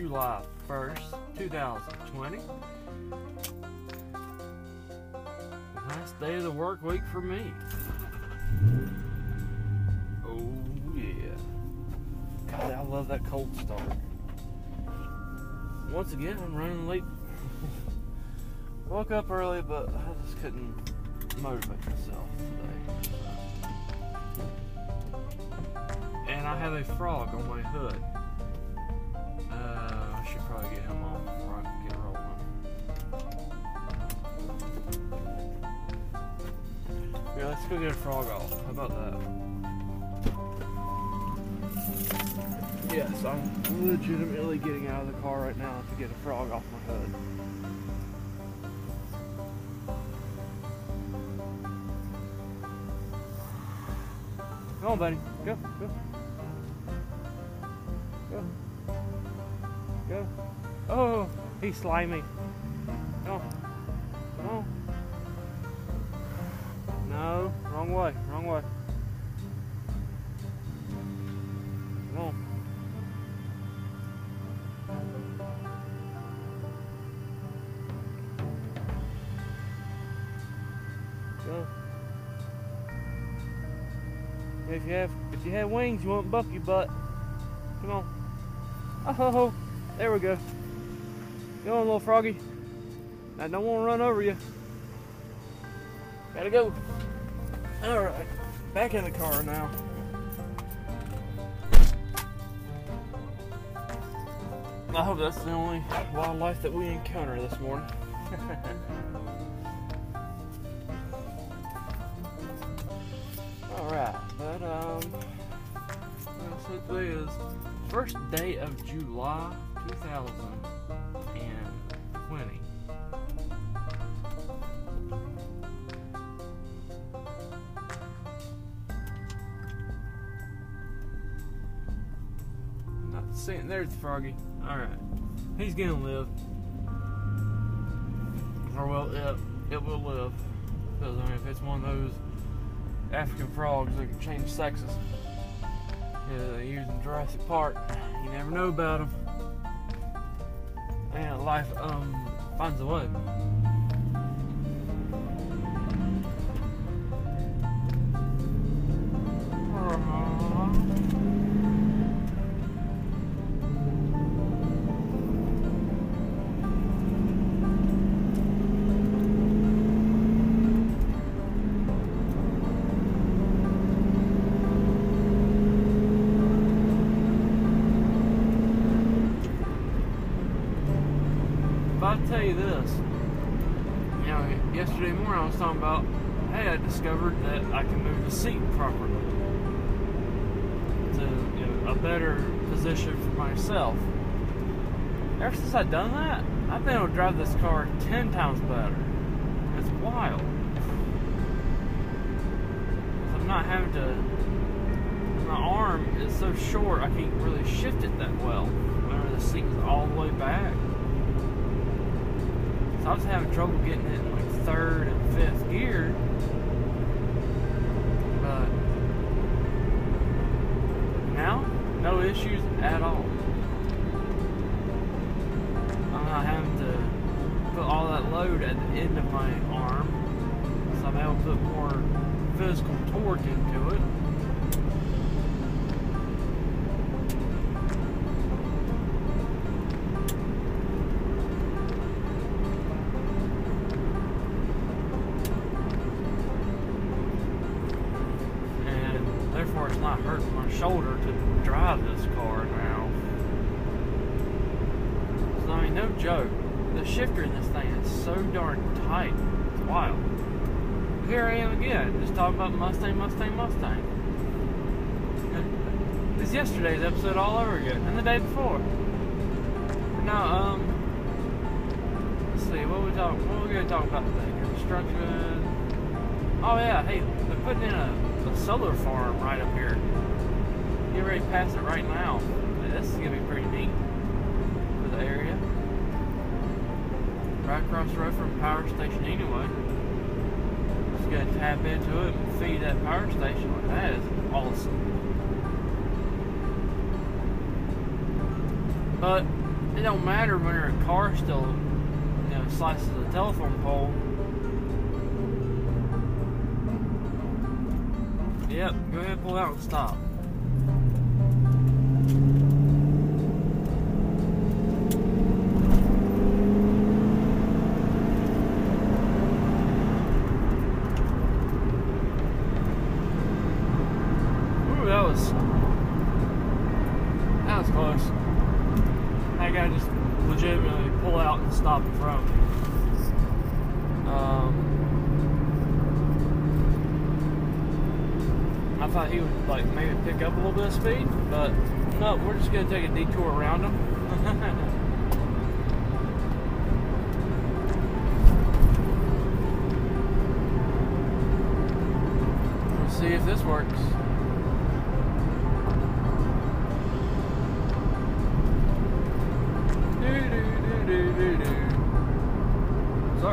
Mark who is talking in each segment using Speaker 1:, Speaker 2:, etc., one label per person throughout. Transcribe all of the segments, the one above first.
Speaker 1: July 1st, 2020. Last day of the work week for me. Oh, yeah. God, I love that cold start. Once again, I'm running late. Woke up early, but I just couldn't motivate myself today. And I have a frog on my hood. Should probably get him off before I can get rolling. Yeah, let's go get a frog off. How about that? Yes, I'm legitimately getting out of the car right now to get a frog off my hood. Come on, buddy. Go. Go. Go. Oh, he's slimy. Come on. No, wrong way, wrong way. On. Go. If you have if you had wings, you wouldn't buck your butt. Come on. Oh, there we go. Go on, little froggy. I don't want to run over you. Gotta go. All right, back in the car now. I hope that's the only wildlife that we encounter this morning. All right, but um, so today is first day of July 2020. Not seeing there's Froggy. Alright. He's gonna live. Or well it, it will live. Because I mean if it's one of those African frogs that can change sexes. Yeah, in Jurassic Park. You never know about them. And life um finds a way. Tell you this, you know, yesterday morning I was talking about, hey, I discovered that I can move the seat properly to you know, a better position for myself. Ever since I've done that, I've been able to drive this car ten times better. It's wild. I'm not having to. My arm is so short, I can't really shift it that well. Whenever the seat is all the way back. So I was having trouble getting it in like third and fifth gear. But now, no issues at all. I'm not having to put all that load at the end of my arm. So I'm able to put more physical torque into it. About Mustang, Mustang, Mustang. Is yesterday's episode all over again, and the day before. Now, um, let's see, what we talk, what we gonna talk about today? Construction. Oh yeah, hey, they're putting in a, a solar farm right up here. Get ready to pass it right now. This is gonna be pretty neat for the area. Right across the road from power station anyway. Just gotta tap into it and feed that power station. Like, that is awesome. But it don't matter when your car still, you know, slices a telephone pole. Yep, go ahead, pull out and stop. That was that was close. I gotta just legitimately pull out and stop in front. Um, I thought he would like maybe pick up a little bit of speed, but no, we're just gonna take a detour around him.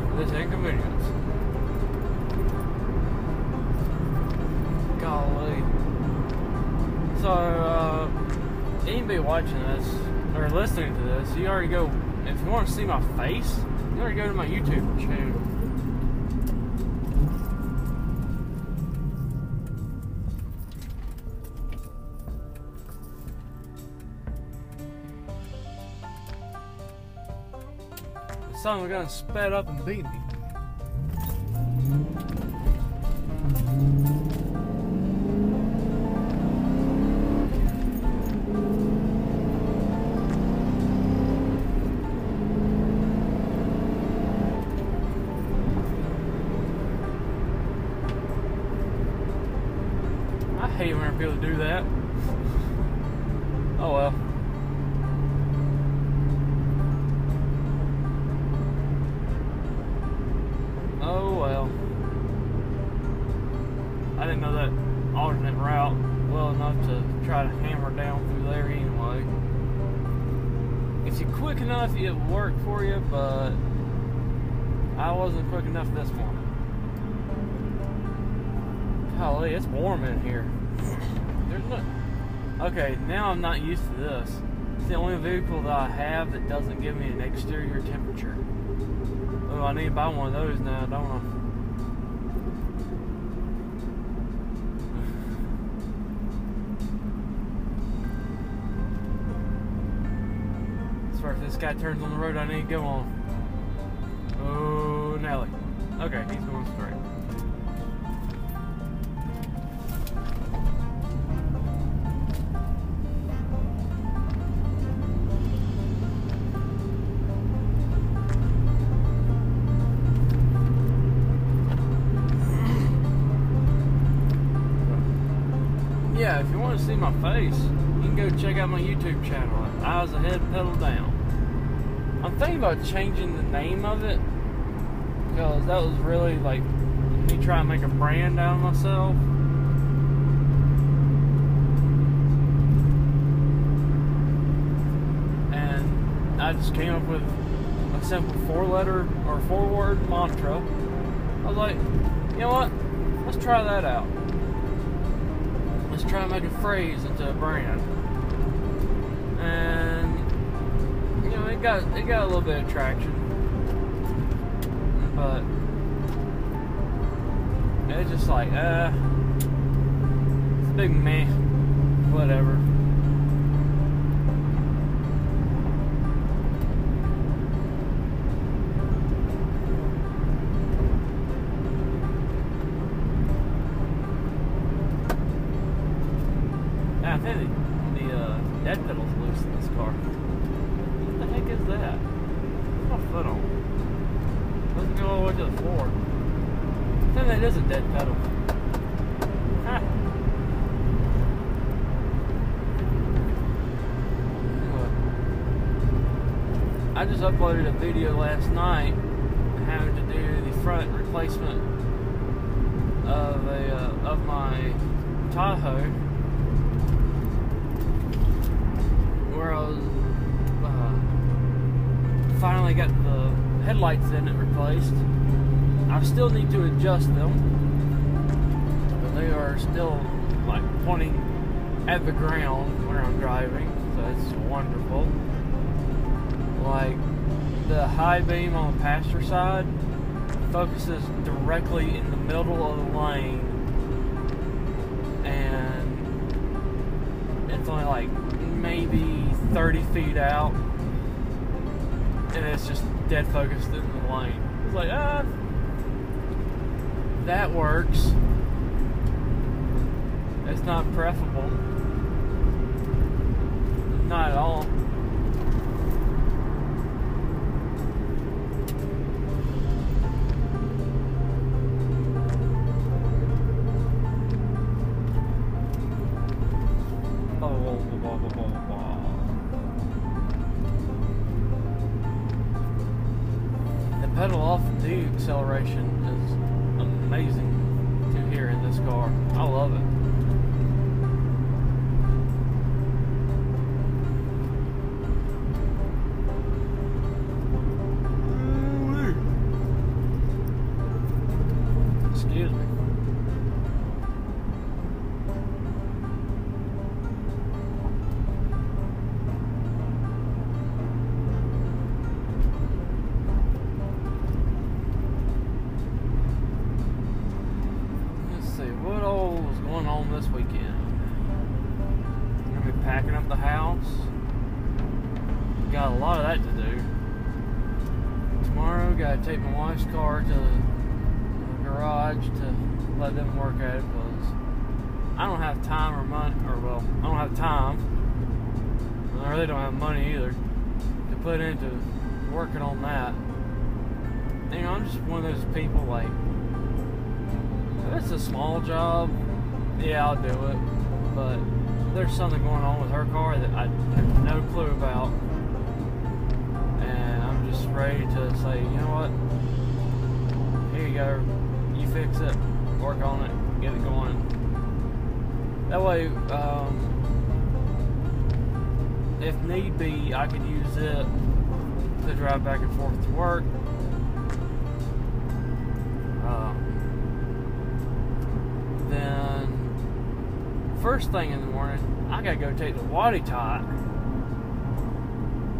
Speaker 1: Sorry for this inconvenience. Golly. So, uh, anybody watching this or listening to this, you already go. If you want to see my face, you already go to my YouTube channel. Son of a gun sped up and beat me. I hate when people do that. Oh well. Quick enough, it worked for you, but I wasn't quick enough this morning. Golly, it's warm in here. There's no. Okay, now I'm not used to this. It's the only vehicle that I have that doesn't give me an exterior temperature. Oh, I need to buy one of those now, don't I? Far as this guy turns on the road I need to go on. Oh, Nelly. Okay, he's going straight. Yeah, if you want to see my face, you can go check out my YouTube channel. Eyes Ahead, Pedal Down. I'm thinking about changing the name of it because that was really like me trying to make a brand out of myself. And I just came up with a simple four letter or four word mantra. I was like, you know what? Let's try that out let's try and make a phrase into a brand. And it got it got a little bit of traction, but it's just like uh, it's a big meh, whatever. Ah, 50. Dead pedal. Ha. I just uploaded a video last night having to do the front replacement of a uh, of my Tahoe where I was uh, finally got the headlights in it replaced. I still need to adjust them, they are still like pointing at the ground when I'm driving, so it's wonderful. like the high beam on the passenger side focuses directly in the middle of the lane and it's only like maybe 30 feet out and it's just dead focused in the lane. It's like, ah, that works. It's not preferable. Not at. Got a lot of that to do. Tomorrow, gotta take my wife's car to the garage to let them work at it because I don't have time or money, or well, I don't have time. I really don't have money either to put into working on that. You know, I'm just one of those people like if it's a small job, yeah, I'll do it. But there's something going on with her car that I have no clue about, say, you know what? Here you go. You fix it. Work on it. Get it going. That way, um, if need be, I could use it to drive back and forth to work. Um, then first thing in the morning, I gotta go take the Waddy Tot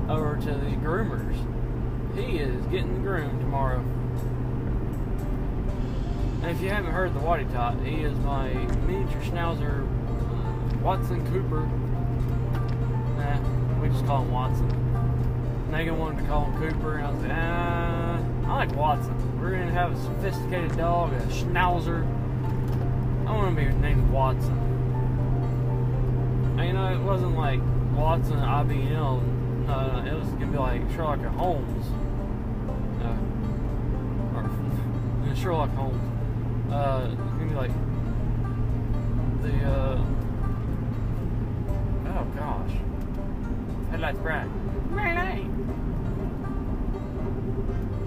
Speaker 1: over to the groomers. He is getting groomed tomorrow. And if you haven't heard the Waddy Tot, he is my miniature schnauzer Watson Cooper. Nah, we just call him Watson. Megan wanted to call him Cooper, and I was like, ah, I like Watson. We're gonna have a sophisticated dog, a schnauzer. I want to be named Watson. And, you know, it wasn't like Watson IBM. No, it was gonna be like Sherlock Holmes. Uh, or Sherlock Holmes. Uh, it's gonna be like the uh, oh gosh, headlights bright. Ray.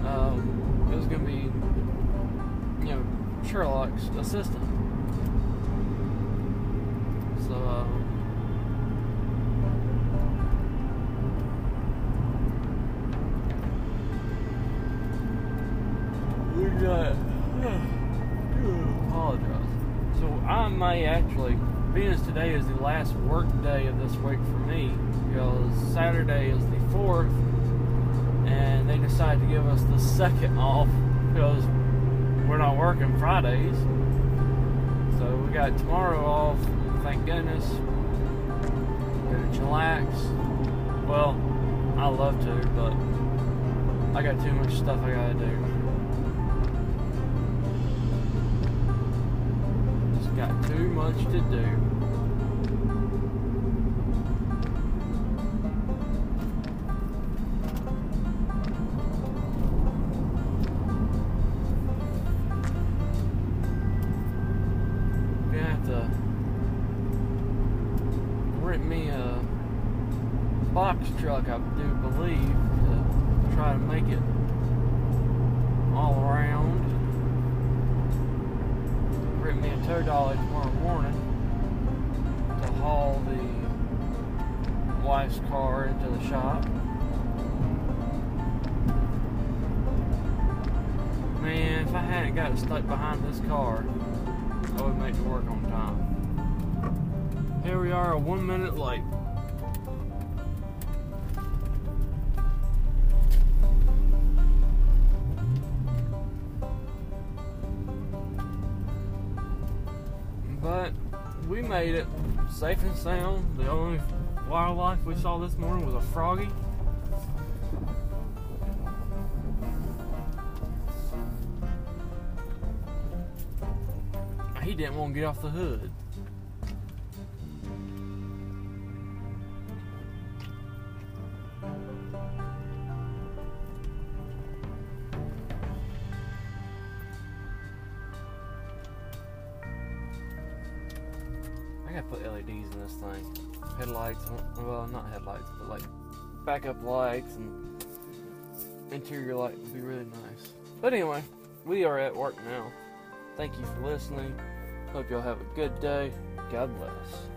Speaker 1: Um, it was gonna be you know Sherlock's assistant. We hmm. apologize. So, I may actually, being as today is the last work day of this week for me, because Saturday is the 4th, and they decided to give us the second off because we're not working Fridays. So, we got tomorrow off thank goodness. Gonna chillax. Well, I love to, but I got too much stuff I gotta do. Got too much to do. Have to rent me a box truck, I do believe, to try to make it all around. Rent me a tow dolly tomorrow morning to haul the wife's car into the shop. Man, if I hadn't got stuck behind this car, I would make it work on time. Here we are, a one minute late. Made it safe and sound. The only wildlife we saw this morning was a froggy. He didn't want to get off the hood. Gotta put LEDs in this thing. Headlights, uh, well, not headlights, but like backup lights and interior light would be really nice. But anyway, we are at work now. Thank you for listening. Hope y'all have a good day. God bless.